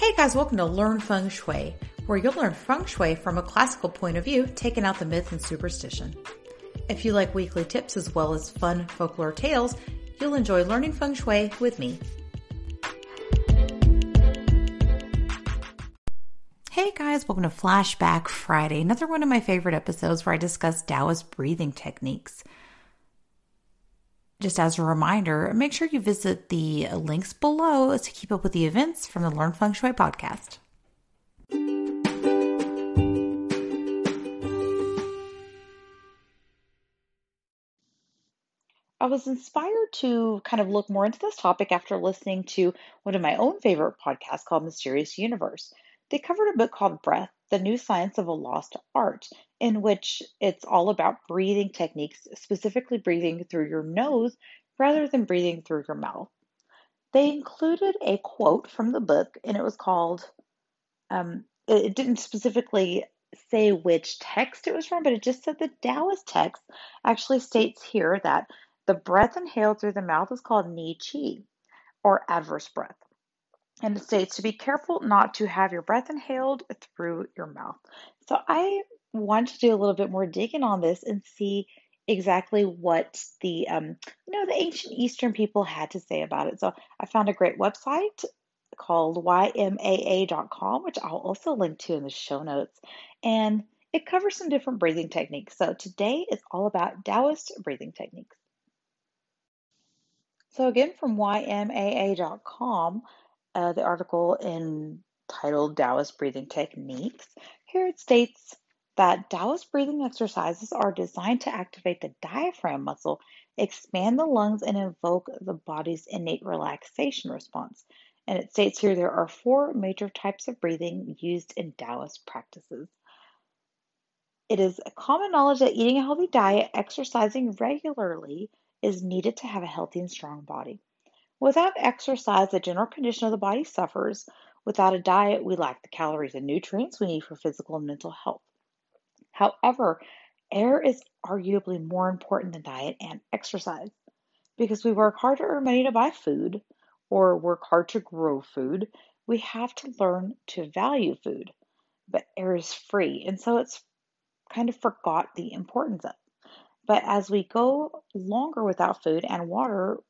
Hey guys, welcome to Learn Feng Shui, where you'll learn feng shui from a classical point of view, taking out the myth and superstition. If you like weekly tips as well as fun folklore tales, you'll enjoy learning feng shui with me. Hey guys, welcome to Flashback Friday, another one of my favorite episodes where I discuss Taoist breathing techniques just as a reminder, make sure you visit the links below to keep up with the events from the Learn Feng Shui podcast. I was inspired to kind of look more into this topic after listening to one of my own favorite podcasts called Mysterious Universe. They covered a book called Breath The New Science of a Lost Art, in which it's all about breathing techniques, specifically breathing through your nose rather than breathing through your mouth. They included a quote from the book, and it was called, um, it didn't specifically say which text it was from, but it just said the Taoist text actually states here that the breath inhaled through the mouth is called Ni Qi, or adverse breath and it states to be careful not to have your breath inhaled through your mouth. So I want to do a little bit more digging on this and see exactly what the um, you know the ancient Eastern people had to say about it. So I found a great website called ymaa.com, which I'll also link to in the show notes, and it covers some different breathing techniques. So today is all about Taoist breathing techniques. So again, from ymaa.com, uh, the article entitled Taoist Breathing Techniques, here it states that Taoist breathing exercises are designed to activate the diaphragm muscle, expand the lungs, and invoke the body's innate relaxation response. And it states here there are four major types of breathing used in Taoist practices. It is common knowledge that eating a healthy diet, exercising regularly, is needed to have a healthy and strong body. Without exercise, the general condition of the body suffers. Without a diet, we lack the calories and nutrients we need for physical and mental health. However, air is arguably more important than diet and exercise because we work hard to earn money to buy food or work hard to grow food. We have to learn to value food, but air is free, and so it's kind of forgot the importance of. But as we go longer without food and water,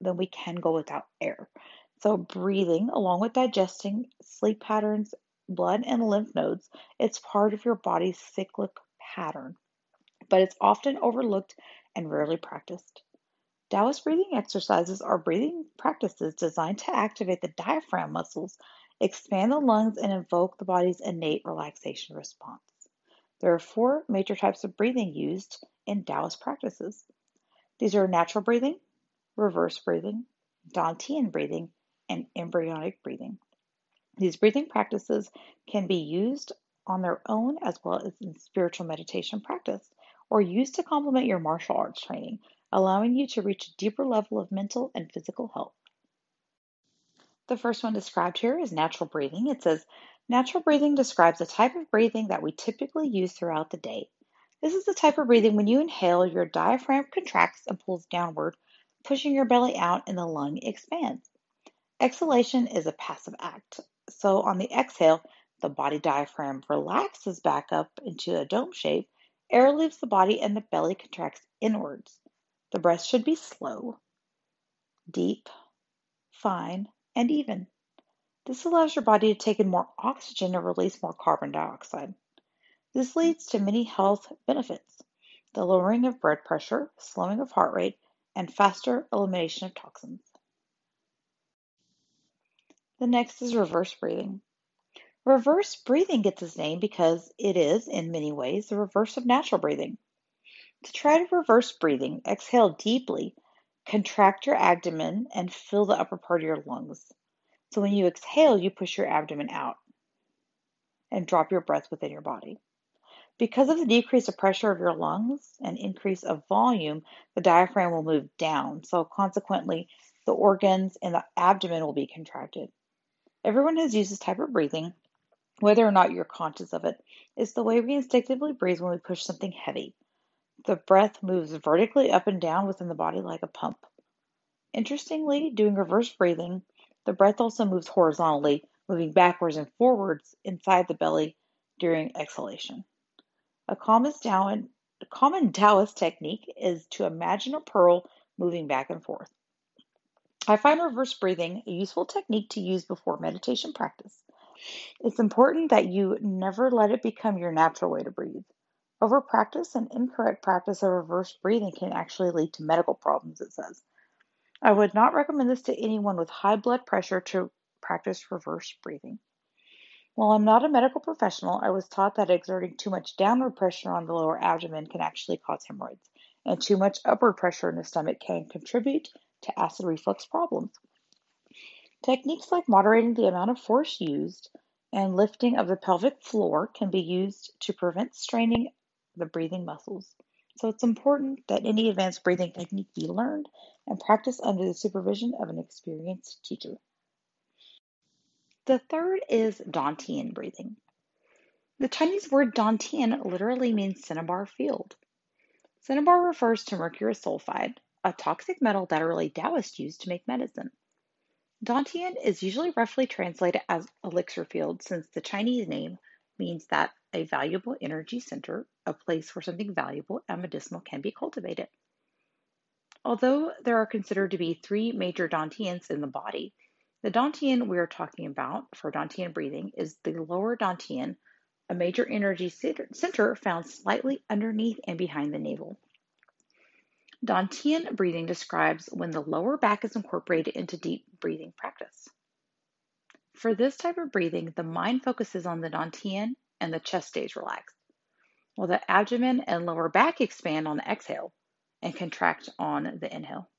then we can go without air. So, breathing, along with digesting, sleep patterns, blood, and lymph nodes, it's part of your body's cyclic pattern, but it's often overlooked and rarely practiced. Taoist breathing exercises are breathing practices designed to activate the diaphragm muscles, expand the lungs, and invoke the body's innate relaxation response. There are four major types of breathing used in Taoist practices. These are natural breathing, reverse breathing, Dantian breathing, and embryonic breathing. These breathing practices can be used on their own as well as in spiritual meditation practice or used to complement your martial arts training, allowing you to reach a deeper level of mental and physical health. The first one described here is natural breathing. It says, Natural breathing describes a type of breathing that we typically use throughout the day. This is the type of breathing when you inhale, your diaphragm contracts and pulls downward, pushing your belly out and the lung expands. Exhalation is a passive act. So on the exhale, the body diaphragm relaxes back up into a dome shape. Air leaves the body and the belly contracts inwards. The breath should be slow, deep, fine, and even. This allows your body to take in more oxygen and release more carbon dioxide. This leads to many health benefits the lowering of blood pressure, slowing of heart rate, and faster elimination of toxins. The next is reverse breathing. Reverse breathing gets its name because it is, in many ways, the reverse of natural breathing. To try to reverse breathing, exhale deeply, contract your abdomen, and fill the upper part of your lungs. So when you exhale, you push your abdomen out and drop your breath within your body. Because of the decrease of pressure of your lungs and increase of volume, the diaphragm will move down. So, consequently, the organs and the abdomen will be contracted. Everyone has used this type of breathing, whether or not you're conscious of it. It's the way we instinctively breathe when we push something heavy. The breath moves vertically up and down within the body like a pump. Interestingly, doing reverse breathing, the breath also moves horizontally moving backwards and forwards inside the belly during exhalation. A common Taoist technique is to imagine a pearl moving back and forth. I find reverse breathing a useful technique to use before meditation practice. It's important that you never let it become your natural way to breathe. Over practice and incorrect practice of reverse breathing can actually lead to medical problems, it says. I would not recommend this to anyone with high blood pressure to practice reverse breathing. While I'm not a medical professional, I was taught that exerting too much downward pressure on the lower abdomen can actually cause hemorrhoids, and too much upward pressure in the stomach can contribute to acid reflux problems. Techniques like moderating the amount of force used and lifting of the pelvic floor can be used to prevent straining the breathing muscles. So it's important that any advanced breathing technique be learned and practiced under the supervision of an experienced teacher. The third is Dantian breathing. The Chinese word Dantian literally means cinnabar field. Cinnabar refers to mercurous sulfide, a toxic metal that early Taoists used to make medicine. Dantian is usually roughly translated as elixir field since the Chinese name means that a valuable energy center, a place where something valuable and medicinal can be cultivated. Although there are considered to be three major dantians in the body, the dantian we are talking about for dantian breathing is the lower dantian, a major energy center found slightly underneath and behind the navel. Dantian breathing describes when the lower back is incorporated into deep breathing practice. For this type of breathing, the mind focuses on the dantian and the chest stays relaxed, while the abdomen and lower back expand on the exhale and contract on the inhale.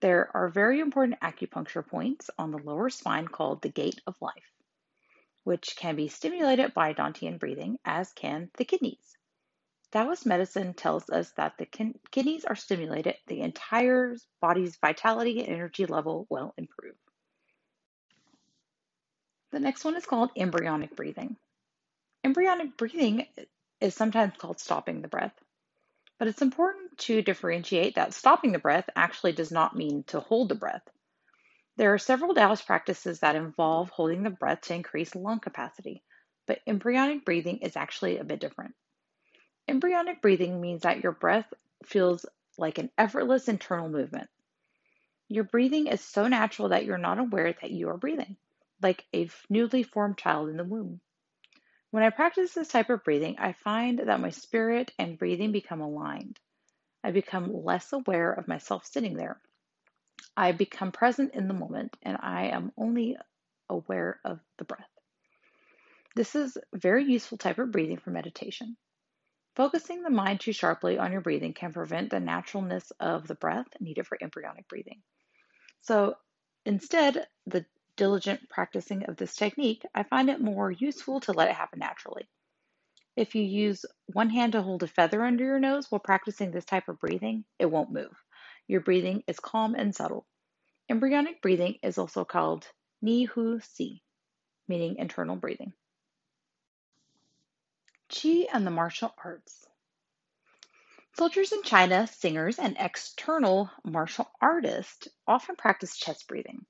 There are very important acupuncture points on the lower spine called the gate of life, which can be stimulated by Dantian breathing, as can the kidneys. Taoist medicine tells us that the kidneys are stimulated, the entire body's vitality and energy level will improve. The next one is called embryonic breathing. Embryonic breathing is sometimes called stopping the breath, but it's important to differentiate that stopping the breath actually does not mean to hold the breath. There are several Taoist practices that involve holding the breath to increase lung capacity, but embryonic breathing is actually a bit different. Embryonic breathing means that your breath feels like an effortless internal movement. Your breathing is so natural that you're not aware that you are breathing like a newly formed child in the womb. When I practice this type of breathing, I find that my spirit and breathing become aligned. I become less aware of myself sitting there. I become present in the moment and I am only aware of the breath. This is a very useful type of breathing for meditation. Focusing the mind too sharply on your breathing can prevent the naturalness of the breath needed for embryonic breathing. So instead, the diligent practicing of this technique, I find it more useful to let it happen naturally. If you use one hand to hold a feather under your nose while practicing this type of breathing, it won't move. Your breathing is calm and subtle. Embryonic breathing is also called Ni Hu Si, meaning internal breathing. Qi and the martial arts. Soldiers in China, singers, and external martial artists often practice chest breathing.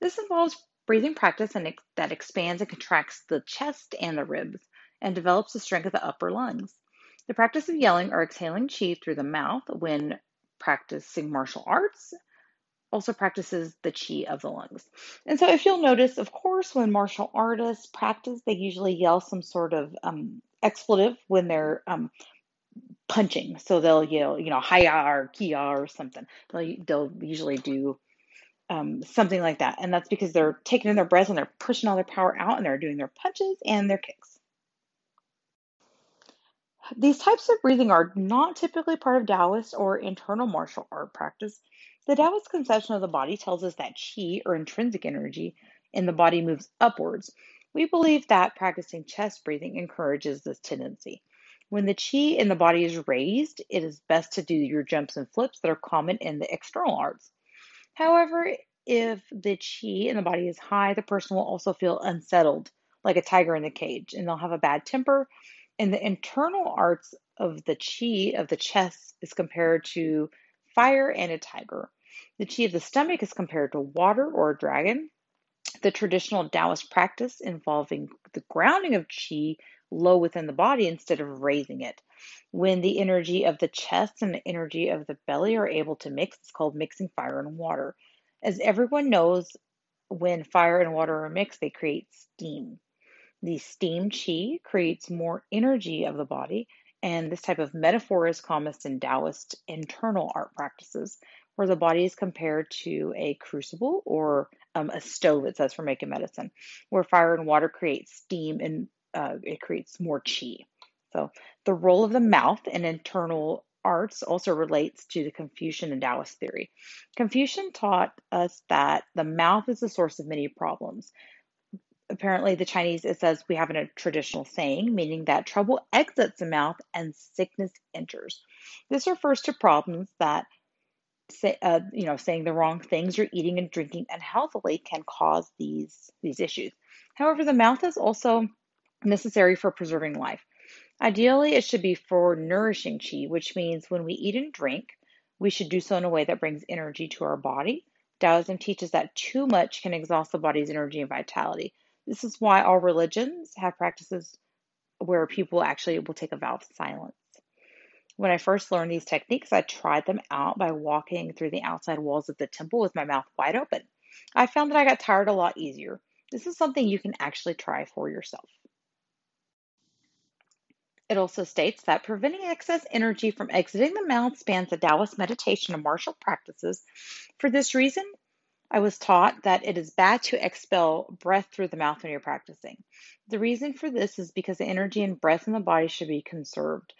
This involves breathing practice and that expands and contracts the chest and the ribs and develops the strength of the upper lungs. The practice of yelling or exhaling chi through the mouth when practicing martial arts also practices the chi of the lungs. And so, if you'll notice, of course, when martial artists practice, they usually yell some sort of um, expletive when they're um, punching. So they'll yell, you know, hiya or kia or something. They'll, they'll usually do um, something like that. And that's because they're taking in their breaths and they're pushing all their power out and they're doing their punches and their kicks. These types of breathing are not typically part of Taoist or internal martial art practice. The Taoist conception of the body tells us that qi, or intrinsic energy, in the body moves upwards. We believe that practicing chest breathing encourages this tendency. When the qi in the body is raised, it is best to do your jumps and flips that are common in the external arts. However, if the qi in the body is high, the person will also feel unsettled, like a tiger in the cage, and they'll have a bad temper. And the internal arts of the qi of the chest is compared to fire and a tiger. The qi of the stomach is compared to water or a dragon. The traditional Taoist practice involving the grounding of qi low within the body instead of raising it. When the energy of the chest and the energy of the belly are able to mix, it's called mixing fire and water. As everyone knows, when fire and water are mixed, they create steam. The steam chi creates more energy of the body, and this type of metaphor is commonest in Taoist internal art practices, where the body is compared to a crucible or um, a stove, it says, for making medicine, where fire and water create steam and uh, it creates more chi. So the role of the mouth in internal arts also relates to the Confucian and Taoist theory. Confucius taught us that the mouth is the source of many problems apparently the Chinese, it says we have a traditional saying, meaning that trouble exits the mouth and sickness enters. This refers to problems that say, uh, you know, saying the wrong things or eating and drinking unhealthily can cause these these issues. However, the mouth is also necessary for preserving life. Ideally, it should be for nourishing qi, which means when we eat and drink, we should do so in a way that brings energy to our body. Taoism teaches that too much can exhaust the body's energy and vitality. This is why all religions have practices where people actually will take a vow of silence. When I first learned these techniques, I tried them out by walking through the outside walls of the temple with my mouth wide open. I found that I got tired a lot easier. This is something you can actually try for yourself. It also states that preventing excess energy from exiting the mouth spans the Taoist meditation and martial practices. For this reason, I was taught that it is bad to expel breath through the mouth when you're practicing. The reason for this is because the energy and breath in the body should be conserved.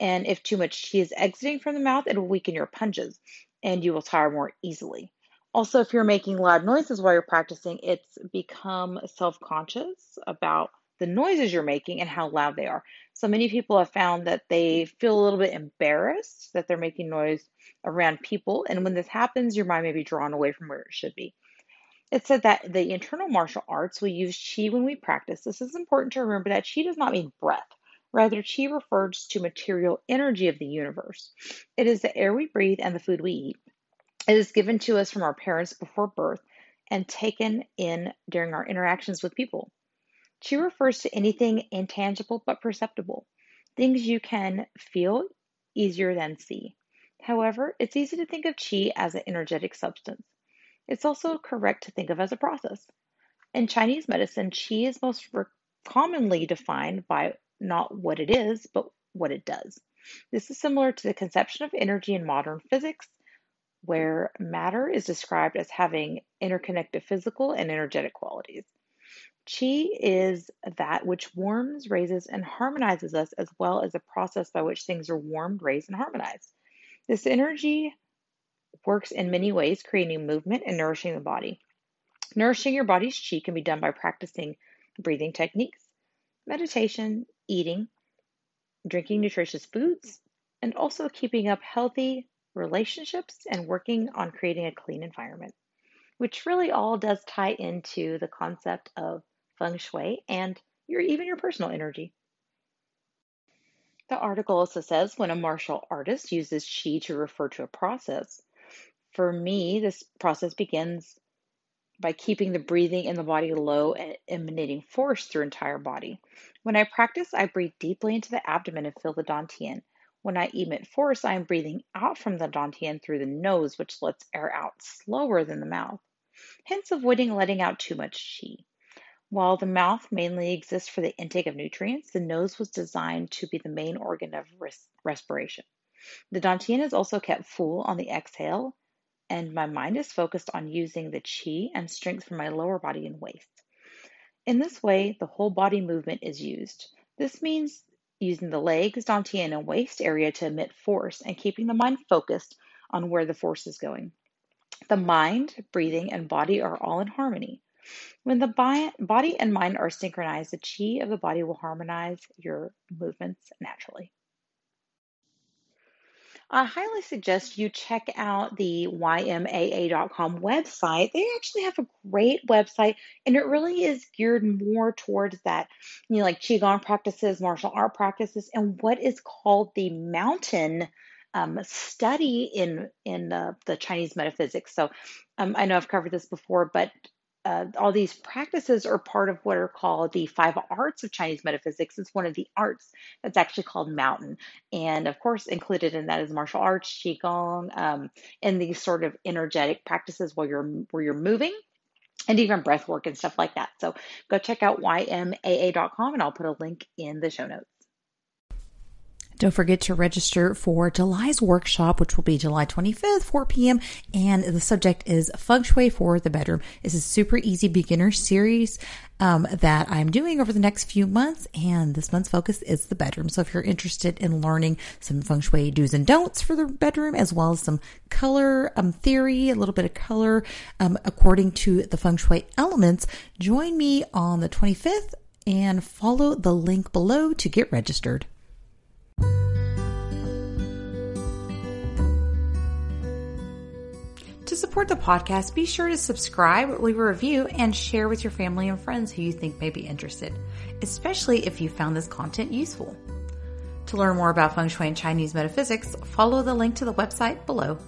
And if too much is exiting from the mouth, it will weaken your punches and you will tire more easily. Also, if you're making loud noises while you're practicing, it's become self conscious about the noises you're making and how loud they are. So many people have found that they feel a little bit embarrassed that they're making noise around people. And when this happens, your mind may be drawn away from where it should be. It said that the internal martial arts will use chi when we practice. This is important to remember that chi does not mean breath. Rather, chi refers to material energy of the universe. It is the air we breathe and the food we eat. It is given to us from our parents before birth and taken in during our interactions with people. Chi refers to anything intangible but perceptible, things you can feel easier than see. However, it's easy to think of qi as an energetic substance. It's also correct to think of as a process. In Chinese medicine, qi is most commonly defined by not what it is, but what it does. This is similar to the conception of energy in modern physics, where matter is described as having interconnected physical and energetic qualities. Qi is that which warms, raises, and harmonizes us, as well as a process by which things are warmed, raised, and harmonized. This energy works in many ways, creating movement and nourishing the body. Nourishing your body's qi can be done by practicing breathing techniques, meditation, eating, drinking nutritious foods, and also keeping up healthy relationships and working on creating a clean environment, which really all does tie into the concept of feng shui, and your even your personal energy. The article also says when a martial artist uses qi to refer to a process, for me, this process begins by keeping the breathing in the body low and emanating force through entire body. When I practice, I breathe deeply into the abdomen and feel the dantian. When I emit force, I am breathing out from the dantian through the nose, which lets air out slower than the mouth, hence avoiding letting out too much qi. While the mouth mainly exists for the intake of nutrients, the nose was designed to be the main organ of res- respiration. The dantian is also kept full on the exhale, and my mind is focused on using the qi and strength from my lower body and waist. In this way, the whole body movement is used. This means using the legs, dantian, and waist area to emit force and keeping the mind focused on where the force is going. The mind, breathing, and body are all in harmony. When the body and mind are synchronized, the chi of the body will harmonize your movements naturally. I highly suggest you check out the ymaa.com website. They actually have a great website and it really is geared more towards that, you know, like Qigong practices, martial art practices, and what is called the mountain um, study in in the Chinese metaphysics. So um, I know I've covered this before, but uh, all these practices are part of what are called the five arts of Chinese metaphysics. It's one of the arts that's actually called mountain. And of course, included in that is martial arts, Qigong, um, and these sort of energetic practices where you're, where you're moving and even breath work and stuff like that. So go check out ymaa.com and I'll put a link in the show notes. Don't forget to register for July's workshop, which will be July 25th, 4 p.m. And the subject is feng shui for the bedroom. It's a super easy beginner series um, that I'm doing over the next few months. And this month's focus is the bedroom. So if you're interested in learning some feng shui do's and don'ts for the bedroom, as well as some color um, theory, a little bit of color um, according to the feng shui elements, join me on the 25th and follow the link below to get registered. To support the podcast, be sure to subscribe, leave a review, and share with your family and friends who you think may be interested, especially if you found this content useful. To learn more about feng shui and Chinese metaphysics, follow the link to the website below.